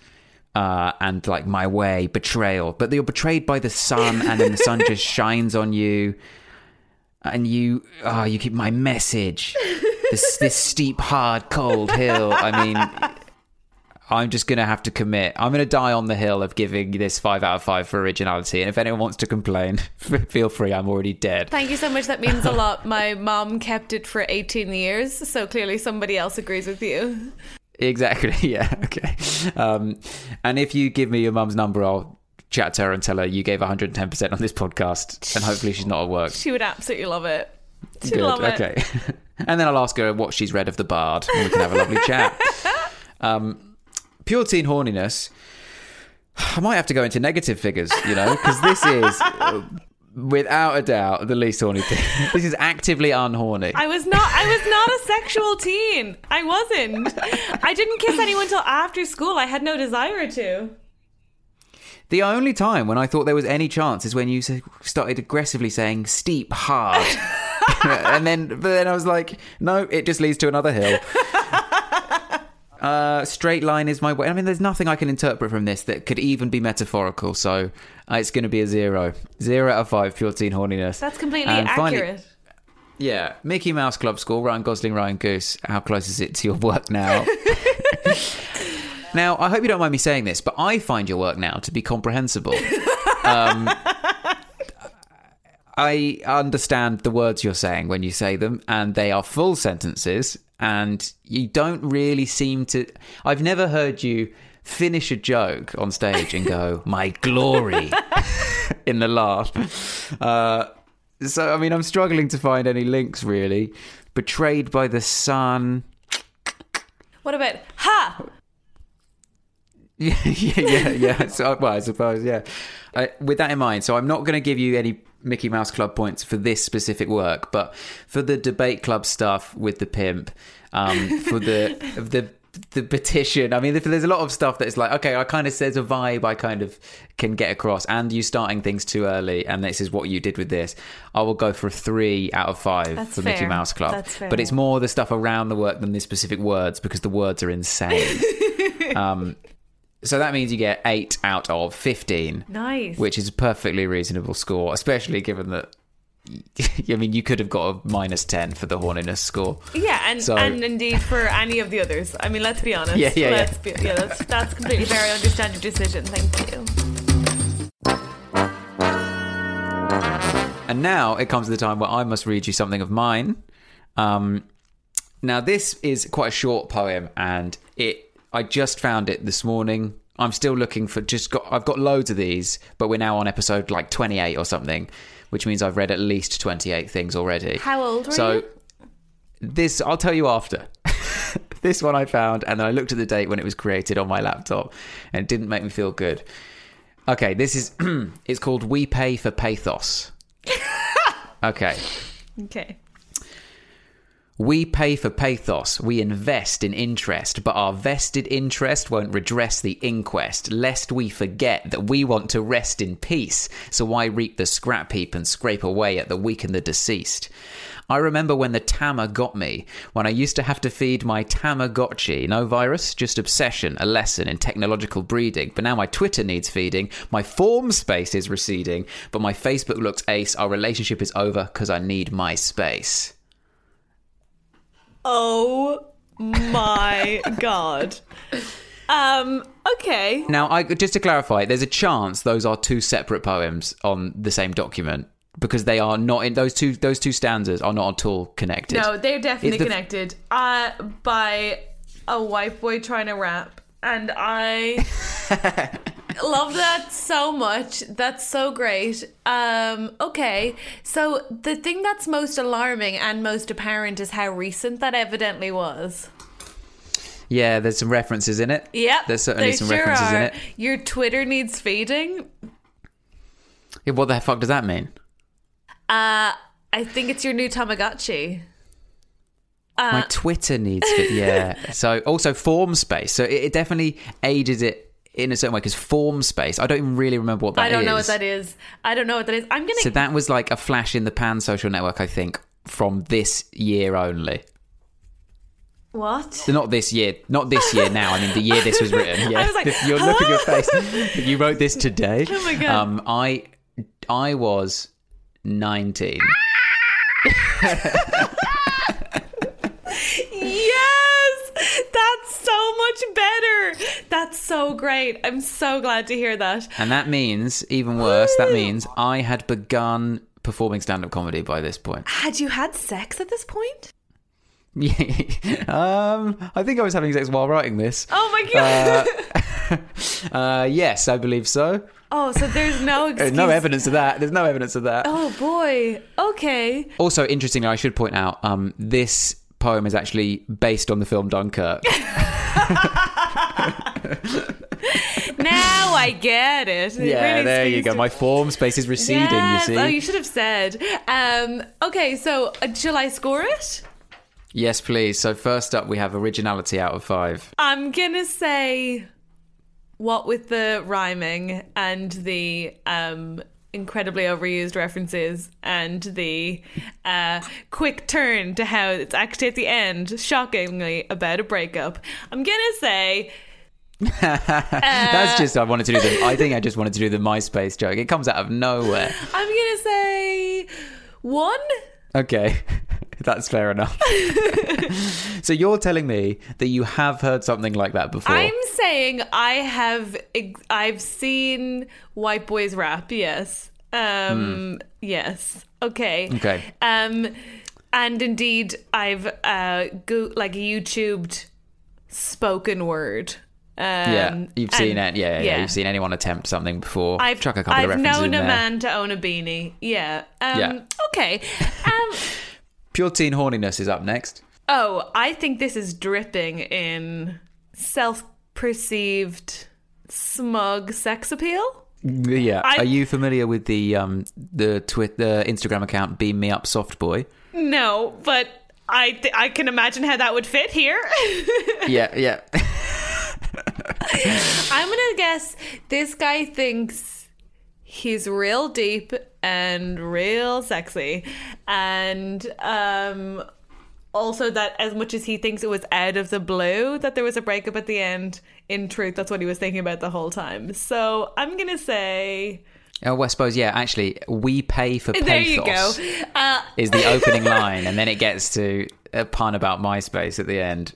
Uh, and like my way, betrayal, but you're betrayed by the sun, and then the sun just shines on you, and you, oh, you keep my message. This this steep, hard, cold hill. I mean, I'm just going to have to commit. I'm going to die on the hill of giving this five out of five for originality. And if anyone wants to complain, feel free. I'm already dead. Thank you so much. That means a lot. My mom kept it for 18 years, so clearly somebody else agrees with you. Exactly. Yeah. Okay. Um, and if you give me your mum's number, I'll chat to her and tell her you gave 110% on this podcast. And hopefully she's not at work. She would absolutely love it. She'd Good. love it. Okay. and then I'll ask her what she's read of the Bard, and we can have a lovely chat. Um, pure teen horniness. I might have to go into negative figures, you know, because this is, without a doubt, the least horny thing. This is actively unhorny. I was not. I was not a sexual teen. I wasn't. I didn't kiss anyone till after school. I had no desire to. The only time when I thought there was any chance is when you started aggressively saying steep, hard. and then, but then I was like, no, it just leads to another hill. Uh, straight line is my way. I mean, there's nothing I can interpret from this that could even be metaphorical. So uh, it's going to be a zero, zero out of five. Pure teen horniness. That's completely And finally- accurate. yeah, Mickey Mouse Club School, Ryan Gosling, Ryan Goose. How close is it to your work now? now, I hope you don't mind me saying this, but I find your work now to be comprehensible. Um, I understand the words you're saying when you say them, and they are full sentences, and you don't really seem to. I've never heard you finish a joke on stage and go, My glory, in the laugh. Uh, so, I mean, I'm struggling to find any links really. Betrayed by the sun. What about ha? yeah, yeah, yeah. So, well, I suppose, yeah. Uh, with that in mind, so I'm not going to give you any Mickey Mouse Club points for this specific work, but for the debate club stuff with the pimp, um, for the the the petition. I mean, there's a lot of stuff that's like, okay, I kind of says a vibe I kind of can get across, and you starting things too early, and this is what you did with this. I will go for a three out of five That's for Mickey. Mouse Club. Fair. But it's more the stuff around the work than the specific words because the words are insane. um, so that means you get eight out of fifteen, Nice. which is a perfectly reasonable score, especially given that. I mean, you could have got a minus ten for the horniness score. Yeah, and, So- and indeed for any of the others. I mean, let's be honest. Yeah, yeah, yeah. let's Be, yeah. That's that's completely fair. I understand your decision. Thank you. And now it comes to the time where I must read you something of mine. Um, now this is quite a short poem, and it I just found it this morning. I'm still looking for just got I've got loads of these, but we're now on episode like 28 or something, which means I've read at least 28 things already. How old were so you? this I'll tell you after. this one I found, and then I looked at the date when it was created on my laptop, and it didn't make me feel good. Okay, this is it's called "We Pay for Pathos." okay, Okay. We pay for pathos. We invest in interest, but our vested interest won't redress the inquest, lest we forget that we want to rest in peace. So why reap the scrap heap and scrape away at the weak and the deceased? I remember when the Tama got me, when I used to have to feed my Tamagotchi. No virus, just obsession, a lesson in technological breeding. But now my Twitter needs feeding, my form space is receding, but my Facebook looks ace. Our relationship is over because I need my space. Oh my god. Um. Okay. Now, I just to clarify, there's a chance those are two separate poems on the same document because they are not in those two. Those two stanzas are not at all connected. No, they're definitely the- connected. Uh, by a white boy trying to rap, and I love that so much. That's so great. Um, okay, so the thing that's most alarming and most apparent is how recent that evidently was. Yeah, there's some references in it. Yep, there's certainly they some sure references are. in it. Your Twitter needs feeding. Yeah, what the fuck does that mean? Uh, I think it's your new Tamagotchi. Uh, My Twitter needs it. Yeah. so also form space. So it, it definitely aided it in a certain way because form space. I don't even really remember what that is. I don't know what that is. I don't know what that is. I'm gonna. So that was like a flash in the pan social network, I think, from this year only. what? So not this year, not this year now. I mean, the year this was written. Yeah, was like, you look at your face. You wrote this today. Oh my God. Um, I, I was nineteen. Yes! That's so much better. That's so great. I'm so glad to hear that. And that means, even worse, that means I had begun performing stand up comedy by this point. Had you had sex at this point? Yeah. um, I think I was having sex while writing this. Oh my god. Uh, yes, I believe so. oh, so there's no excuse. No evidence of that. There's no evidence of that. Oh boy. Okay. Also, interestingly, I should point out um, this poem is actually based on the film Dunkirk. Now I get it. It yeah, really there you go. to- My form space is receding, Yes. you see. Oh, you should have said. Um, okay, so uh, shall I score it? Yes, please. So, first up, we have originality out of five. I'm gonna say what with the rhyming and the um incredibly overused references and the uh quick turn to how it's actually at the end shockingly about a breakup i'm gonna say That's just, I wanted to do the, I think I just wanted to do the MySpace joke. It comes out of nowhere. i'm gonna say one Okay, that's fair enough. so, you're telling me that you have heard something like that before? i'm saying i have i've seen white boys rap yes um yes okay Okay. Um, and indeed, I've uh, go- like YouTubed spoken word. Um, yeah, you've seen it. Yeah, yeah, you've seen anyone attempt something before. I've, Chuck a couple I've of references known a man to own a beanie. Yeah. Um, Yeah. Okay. Um, Pure teen horniness is up next. oh, I think this is dripping in self-perceived smug sex appeal. Yeah. I- Are you familiar with the um the Twitter the Instagram account Beam Me Up Soft Boy? No, but I th- I can imagine how that would fit here. yeah, yeah. I'm gonna guess this guy thinks he's real deep and real sexy, and um, also that as much as he thinks it was out of the blue that there was a breakup at the end, in truth, that's what he was thinking about the whole time. So I'm gonna say Oh, well, I suppose yeah. Actually, we pay for pathos. there you go. Uh, Is the opening line, and then it gets to a pun about MySpace at the end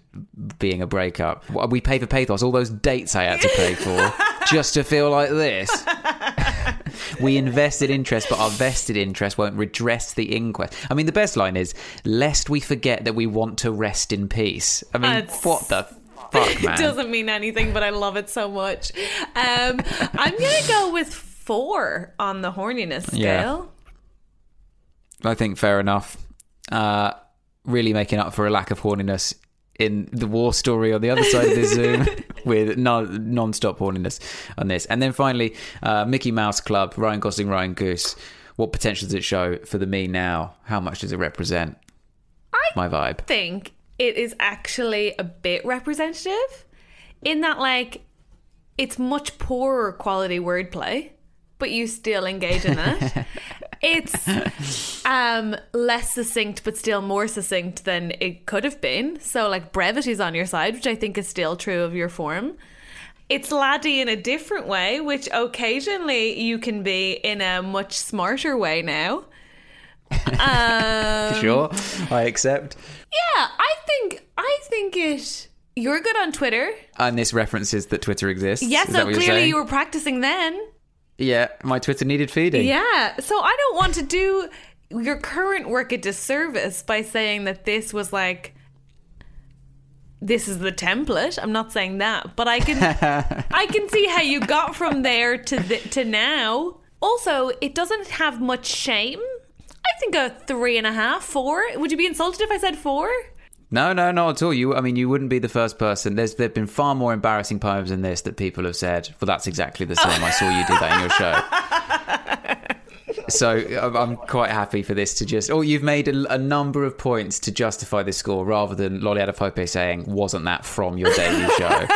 being a breakup. We pay for pathos. All those dates I had to pay for just to feel like this. We invested interest, but our vested interest won't redress the inquest. I mean, the best line is, "Lest we forget that we want to rest in peace." I mean, That's- what the fuck, man? it doesn't mean anything, but I love it so much. Um, I'm gonna go with four on the horniness Yeah. scale. I think fair enough. Uh, really making up for a lack of horniness in the war story on the other side of the Zoom with no, non-stop horniness on this. And then finally, uh, Mickey Mouse Club, Ryan Gosling, Ryan Goose. What potential does it show for the me now? How much does it represent? I My vibe. think it is actually a bit representative in that like it's much poorer quality wordplay but you still engage in it it's um less succinct but still more succinct than it could have been so like brevity's on your side which i think is still true of your form it's laddie in a different way which occasionally you can be in a much smarter way now um, Sure, I accept. yeah, I think I think it. You're good on Twitter. And this references that Twitter exists. Yeah, Is so clearly you were practicing then. Yeah, my Twitter needed feeding. Yeah, so I don't want to do your current work a disservice by saying that this was like this is the template. I'm not saying that, but I can I can see how you got from there to the, to now. Also, it doesn't have much shame. I think a three and a half, four. Would you be insulted if I said four? No, no, not at all. You, I mean, you wouldn't be the first person. There's there've been far more embarrassing poems than this that people have said. Well, that's exactly the same. I saw you do that in your show. So I'm- quite happy for this to just. Oh, you've made a, a number of points to justify this score, rather than Lolly Adefope saying, "Wasn't that from your debut show?"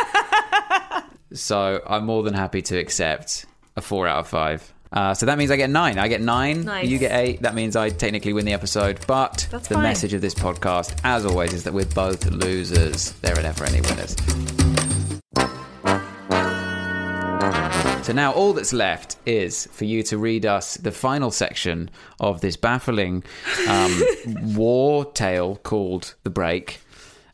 so I'm more than happy to accept a four out of five. Uh, so that means I get nine. I get nine. Nice. You get eight. That means I technically win the episode. But That's the fine. message of this podcast, as always, is that we're both losers. There are never any winners. So now all that's left is for you to read us the final section of this baffling um, war tale called The Break,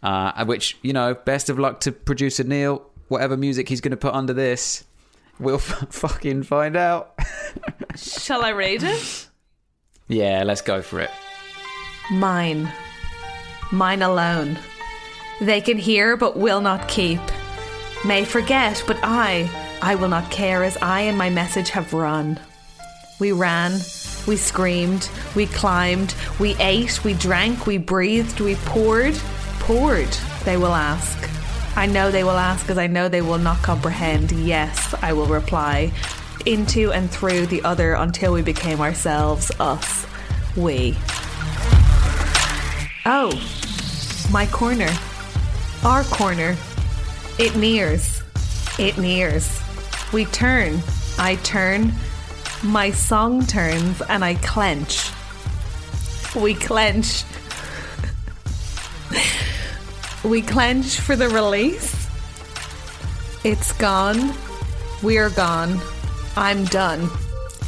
uh, which, you know, best of luck to producer Neil. Whatever music he's going to put under this, we'll f- fucking find out. Shall I read it? yeah, let's go for it. Mine. Mine alone. They can hear but will not keep. May forget, but I, I will not care as I and my message have run. We ran, we screamed, we climbed, we ate, we drank, we breathed, we poured, poured, they will ask. I know they will ask as I know they will not comprehend. Yes, I will reply. Into and through the other until we became ourselves, us, we. Oh, my corner. Our corner. It nears. It nears. We turn. I turn. My song turns and I clench. We clench. We clench for the release. It's gone. We're gone. I'm done.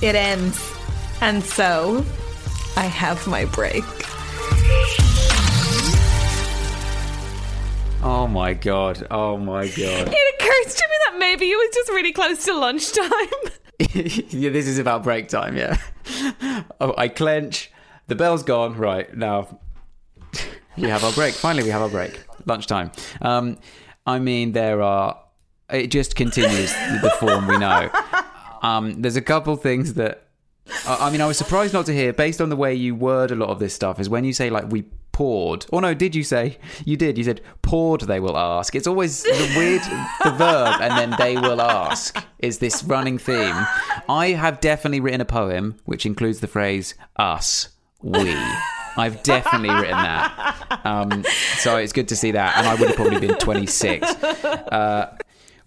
It ends. And so, I have my break. Oh my god. Oh my god. It occurs to me that maybe it was just really close to lunchtime. yeah, this is about break time, yeah. Oh, I clench. The bell's gone. Right, now we have our break. Finally, we have our break. Lunchtime. Um, I mean, there are. It just continues the form we know. Um, there's a couple things that. I mean, I was surprised not to hear, based on the way you word a lot of this stuff, is when you say, like, we poured. Or no, did you say? You did. You said poured. They will ask. It's always the weird the verb and then they will ask. Is this running theme? I have definitely written a poem which includes the phrase us, we. I've definitely written that. Um, so it's good to see that. And I would have probably been 26. Uh,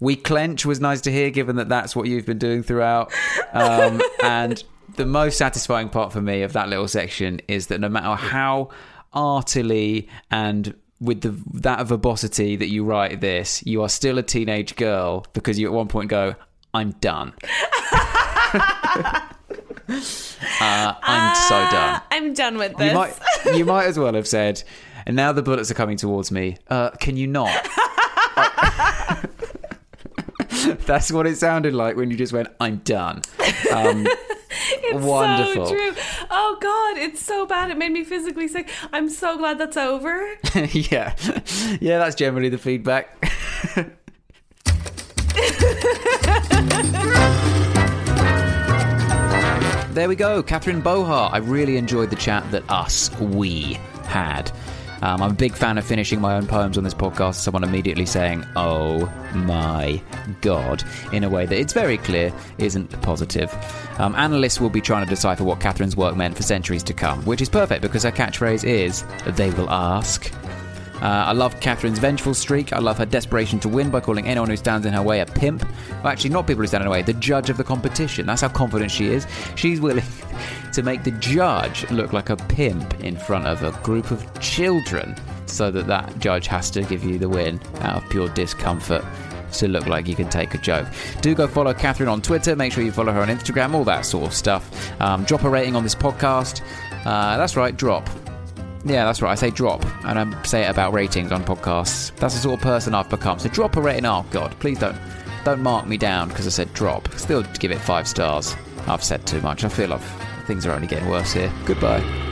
we clench was nice to hear, given that that's what you've been doing throughout. Um, and the most satisfying part for me of that little section is that no matter how artily and with the that verbosity that you write this, you are still a teenage girl because you at one point go, "I'm done." Uh, I'm so done. I'm done with this. You might, you might as well have said, and now the bullets are coming towards me. Uh, can you not? That's what it sounded like when you just went, I'm done. Um, it's wonderful. so true. Oh God, it's so bad. It made me physically sick. I'm so glad that's over. yeah. Yeah, that's generally the feedback. There we go, Catherine Bohart. I really enjoyed the chat that us, we, had. Um, I'm a big fan of finishing my own poems on this podcast. Someone immediately saying, "Oh my god," in a way that it's very clear isn't positive. Um, analysts will be trying to decipher what Catherine's work meant for centuries to come, which is perfect because her catchphrase is "They will ask." Uh, I love Catherine's vengeful streak. I love her desperation to win by calling anyone who stands in her way a pimp. Well, actually, not people who stand in her way, the judge of the competition. That's how confident she is. She's willing to make the judge look like a pimp in front of a group of children so that that judge has to give you the win out of pure discomfort to look like you can take a joke. Do go follow Catherine on Twitter. Make sure you follow her on Instagram, all that sort of stuff. Um, drop a rating on this podcast. Uh, that's right, drop. Yeah, that's right. I say drop, and I say it about ratings on podcasts. That's the sort of person I've become. So drop a rating. Oh God, please don't don't mark me down because I said drop. Still give it five stars. I've said too much. I feel like things are only getting worse here. Goodbye.